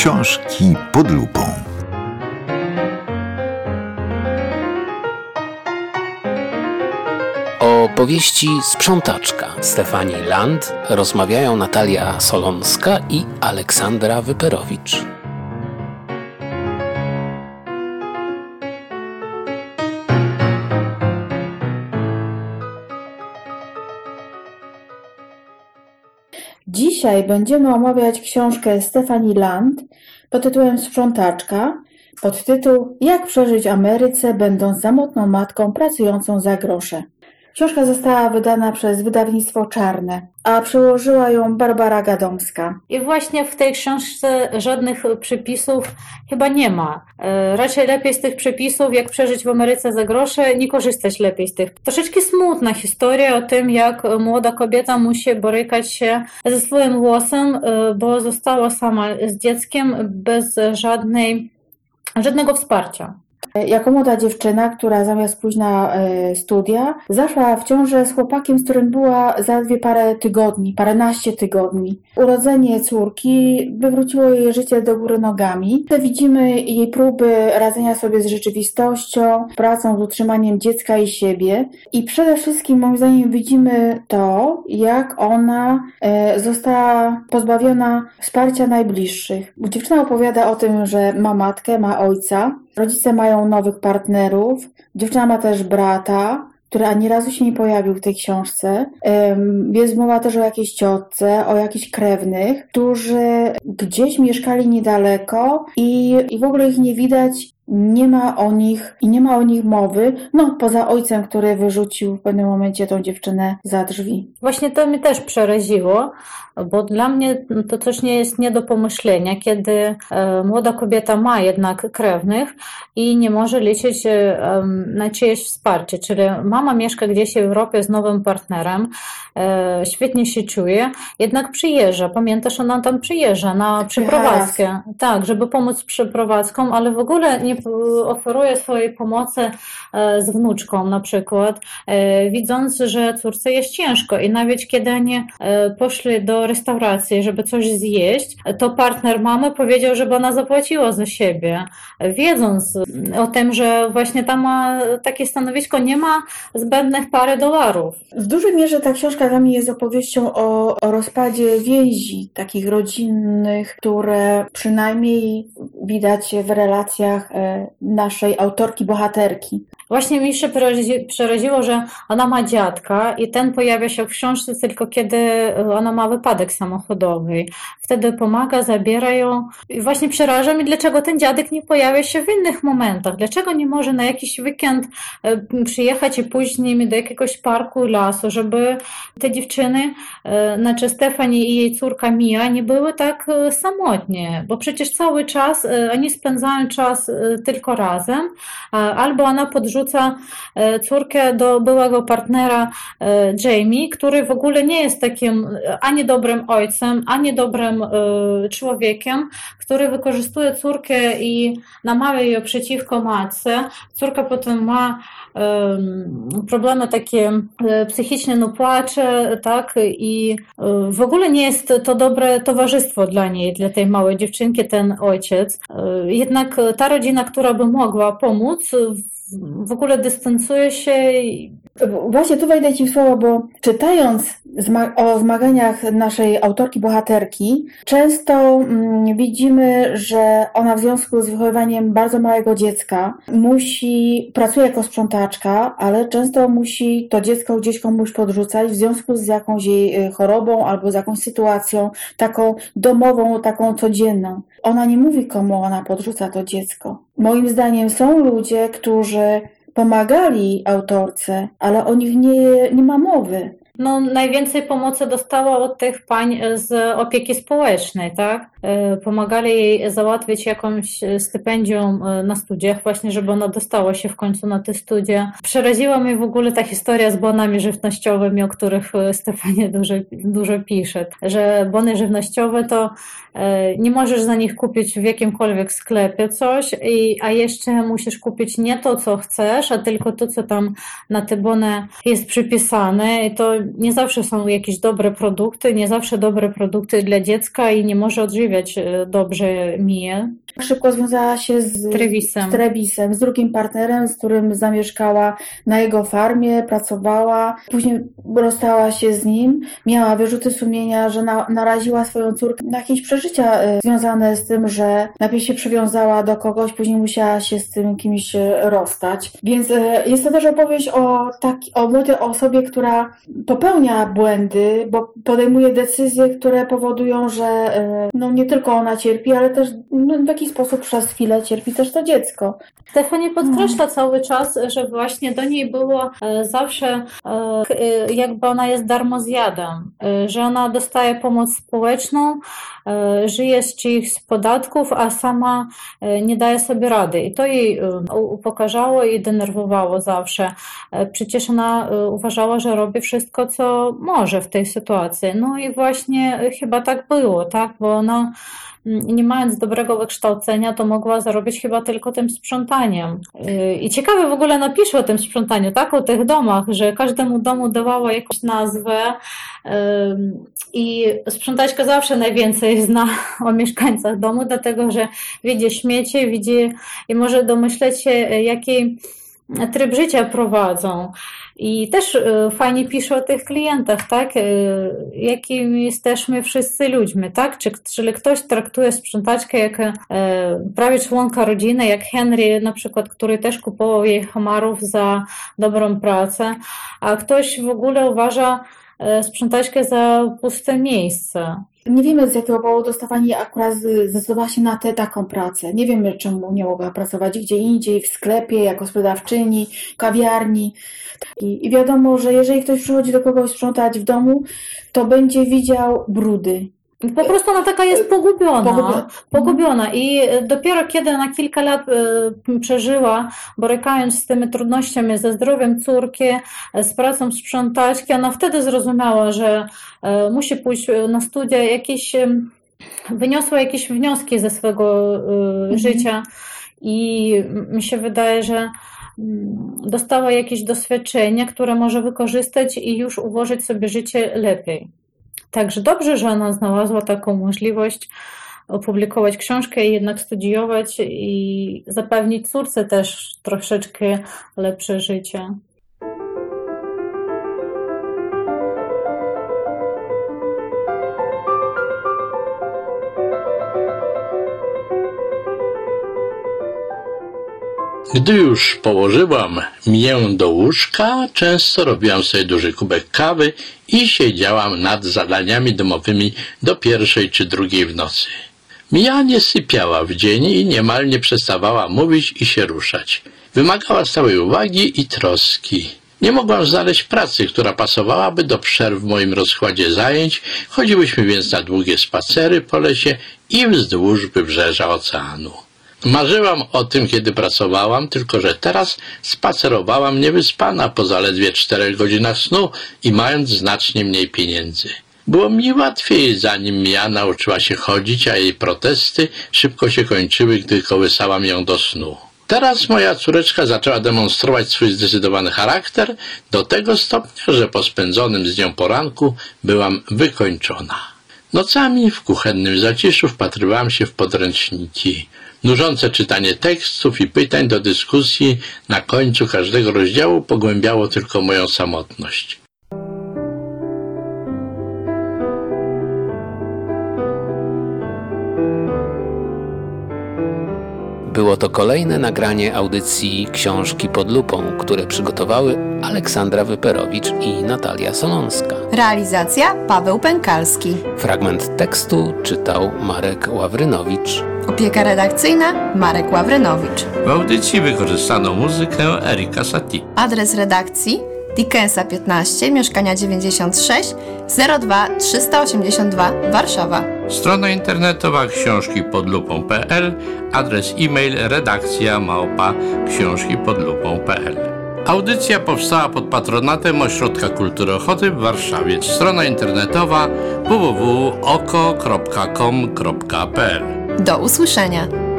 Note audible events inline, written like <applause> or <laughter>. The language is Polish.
Książki pod lupą. O powieści Sprzątaczka Stefanii Land rozmawiają Natalia Solonska i Aleksandra Wyperowicz. Dzisiaj będziemy omawiać książkę Stefani Land pod tytułem Sprzątaczka, pod tytuł Jak przeżyć Ameryce, będąc samotną matką pracującą za grosze. Książka została wydana przez wydawnictwo Czarne, a przełożyła ją Barbara Gadomska. I właśnie w tej książce żadnych przepisów chyba nie ma. E, raczej lepiej z tych przepisów, jak przeżyć w Ameryce za grosze, nie korzystać lepiej z tych. Troszeczkę smutna historia o tym, jak młoda kobieta musi borykać się ze swoim głosem, e, bo została sama z dzieckiem bez żadnej, żadnego wsparcia. Jako młoda dziewczyna, która zamiast pójść na e, studia, zaszła w ciążę z chłopakiem, z którym była zaledwie parę tygodni, paręnaście tygodni. Urodzenie córki wywróciło jej życie do góry nogami. Widzimy jej próby radzenia sobie z rzeczywistością, pracą z utrzymaniem dziecka i siebie. I przede wszystkim, moim zdaniem, widzimy to, jak ona e, została pozbawiona wsparcia najbliższych. Dziewczyna opowiada o tym, że ma matkę, ma ojca, Rodzice mają nowych partnerów. Dziewczyna ma też brata, który ani razu się nie pojawił w tej książce. Jest mowa też o jakiejś ciotce, o jakichś krewnych, którzy gdzieś mieszkali niedaleko i, i w ogóle ich nie widać nie ma o nich i nie ma o nich mowy, no poza ojcem, który wyrzucił w pewnym momencie tą dziewczynę za drzwi. Właśnie to mnie też przeraziło, bo dla mnie to coś nie jest nie do pomyślenia, kiedy e, młoda kobieta ma jednak krewnych i nie może liczyć e, na czyjeś wsparcie, czyli mama mieszka gdzieś w Europie z nowym partnerem, e, świetnie się czuje, jednak przyjeżdża, pamiętasz, ona tam przyjeżdża na przeprowadzkę, tak, żeby pomóc przeprowadzką, ale w ogóle nie oferuje swojej pomocy e, z wnuczką na przykład, e, widząc, że córce jest ciężko i nawet kiedy oni e, poszli do restauracji, żeby coś zjeść, to partner mamy powiedział, żeby ona zapłaciła za siebie, wiedząc o tym, że właśnie tam ma takie stanowisko, nie ma zbędnych parę dolarów. W dużej mierze ta książka dla mnie jest opowieścią o, o rozpadzie więzi takich rodzinnych, które przynajmniej widać w relacjach naszej autorki, bohaterki. Właśnie mi się przeraziło, że ona ma dziadka i ten pojawia się w książce tylko kiedy e, ona ma wypadek samochodowy. Wtedy pomaga, zabiera ją. I właśnie przeraża mi, dlaczego ten dziadek nie pojawia się w innych momentach. Dlaczego nie może na jakiś weekend e, przyjechać i pójść z nimi do jakiegoś parku, lasu, żeby te dziewczyny, e, znaczy Stefani i jej córka Mia, nie były tak samotnie, bo przecież cały czas oni spędzają czas tylko razem, albo ona podrzuca wrzuca e, córkę do byłego partnera e, Jamie, który w ogóle nie jest takim e, ani dobrym ojcem, ani dobrym człowiekiem, który wykorzystuje córkę i namawia ją przeciwko matce. Córka potem ma problemy takie psychiczne, no płacze, tak, i w ogóle nie jest to dobre towarzystwo dla niej, dla tej małej dziewczynki, ten ojciec. Jednak ta rodzina, która by mogła pomóc, w ogóle dystansuje się. Właśnie tu wejdę Ci w słowo, bo czytając o zmaganiach naszej autorki, bohaterki, często mm, widzimy, że ona w związku z wychowywaniem bardzo małego dziecka musi, pracuje jako sprzątaczka, ale często musi to dziecko gdzieś komuś podrzucać w związku z jakąś jej y, chorobą albo z jakąś sytuacją taką domową, taką codzienną. Ona nie mówi, komu ona podrzuca to dziecko. Moim zdaniem są ludzie, którzy pomagali autorce, ale o nich nie, nie ma mowy. No, najwięcej pomocy dostała od tych pań z opieki społecznej, tak? E, pomagali jej załatwić jakąś stypendium e, na studiach, właśnie, żeby ona dostała się w końcu na te studia. Przeraziła mnie w ogóle ta historia z bonami żywnościowymi, o których e, Stefanie dużo, dużo pisze, że bony żywnościowe to nie możesz za nich kupić w jakimkolwiek sklepie coś, i, a jeszcze musisz kupić nie to, co chcesz, a tylko to, co tam na te bony jest przypisane i to nie zawsze są jakieś dobre produkty, nie zawsze dobre produkty dla dziecka i nie może odżywiać e, dobrze Miję. Szybko związała się z Trevisem. z, Trevisem, z drugim partnerem, z którym zamieszkała na jego farmie, pracowała. Później rozstała się z nim, miała wyrzuty sumienia, że na, naraziła swoją córkę na jakieś przeżycia y, związane z tym, że najpierw się przywiązała do kogoś, później musiała się z tym kimś y, rozstać. Więc y, jest to też opowieść o, taki, o młodej osobie, która popełnia błędy, bo podejmuje decyzje, które powodują, że no, nie tylko ona cierpi, ale też no, w jakiś sposób przez chwilę cierpi też to dziecko. Stefanie podkreśla cały czas, że właśnie do niej było e, zawsze e, e, jakby ona jest darmozjadem, że ona dostaje pomoc społeczną, żyje z czyichś podatków, a sama nie daje sobie rady. I to jej upokarzało i denerwowało zawsze. Przecież ona uważała, że robi wszystko, co może w tej sytuacji. No i właśnie chyba tak było, tak? Bo ona nie mając dobrego wykształcenia, to mogła zarobić chyba tylko tym sprzątaniem. Yy, I ciekawe w ogóle napisze o tym sprzątaniu, tak? O tych domach, że każdemu domu dawała jakąś nazwę i sprzątaczka zawsze najwięcej zna <laughs> o mieszkańcach domu, dlatego że widzi śmiecie, widzi i może domyśleć się, jaki tryb życia prowadzą. I też e, fajnie pisze o tych klientach, tak? E, Jakimi jesteśmy wszyscy ludźmi, tak? Czy, czyli ktoś traktuje sprzątaczkę jak e, prawie członka rodziny, jak Henry na przykład, który też kupował jej homarów za dobrą pracę, a ktoś w ogóle uważa sprzątaczkę za puste miejsce. Nie wiemy z jakiego powodu Stefani akurat zdecydowała się na tę taką pracę. Nie wiemy czemu nie mogła pracować gdzie indziej, w sklepie, jako sprzedawczyni, kawiarni. I, I wiadomo, że jeżeli ktoś przychodzi do kogoś sprzątać w domu, to będzie widział brudy. Po prostu ona taka jest pogubiona. Pogubiona. I dopiero kiedy na kilka lat e, przeżyła, borykając z tymi trudnościami ze zdrowiem córki, e, z pracą sprzątaczki, ona wtedy zrozumiała, że e, musi pójść na studia jakieś, wyniosła jakieś wnioski ze swego e, życia i mi się wydaje, że mm, dostała jakieś doświadczenia, które może wykorzystać i już ułożyć sobie życie lepiej. Także dobrze, że ona znalazła taką możliwość opublikować książkę i jednak studiować i zapewnić córce też troszeczkę lepsze życie. Gdy już położyłam mię do łóżka, często robiłam sobie duży kubek kawy i siedziałam nad zadaniami domowymi do pierwszej czy drugiej w nocy. Mija nie sypiała w dzień i niemal nie przestawała mówić i się ruszać. Wymagała stałej uwagi i troski. Nie mogłam znaleźć pracy, która pasowałaby do przerw w moim rozkładzie zajęć. Chodziłyśmy więc na długie spacery po lesie i wzdłuż wybrzeża oceanu. Marzyłam o tym, kiedy pracowałam, tylko że teraz spacerowałam niewyspana po zaledwie czterech godzinach snu i mając znacznie mniej pieniędzy. Było mi łatwiej, zanim ja nauczyła się chodzić, a jej protesty szybko się kończyły, gdy kołysałam ją do snu. Teraz moja córeczka zaczęła demonstrować swój zdecydowany charakter do tego stopnia, że po spędzonym z nią poranku byłam wykończona. Nocami w kuchennym zaciszu wpatrywałam się w podręczniki. Nużące czytanie tekstów i pytań do dyskusji na końcu każdego rozdziału pogłębiało tylko moją samotność. Było to kolejne nagranie audycji Książki pod lupą, które przygotowały Aleksandra Wyperowicz i Natalia Solonska. Realizacja Paweł Pękalski. Fragment tekstu czytał Marek Ławrynowicz. Opieka redakcyjna Marek Ławrynowicz. W audycji wykorzystano muzykę Erika Satie. Adres redakcji Dickensa 15, mieszkania 96, 02 382 Warszawa. Strona internetowa książki pod lupą.pl, adres e-mail redakcja małpa książki pod lupą.pl. Audycja powstała pod patronatem Ośrodka Kultury Ochoty w Warszawie. Strona internetowa www.oko.com.pl Do usłyszenia.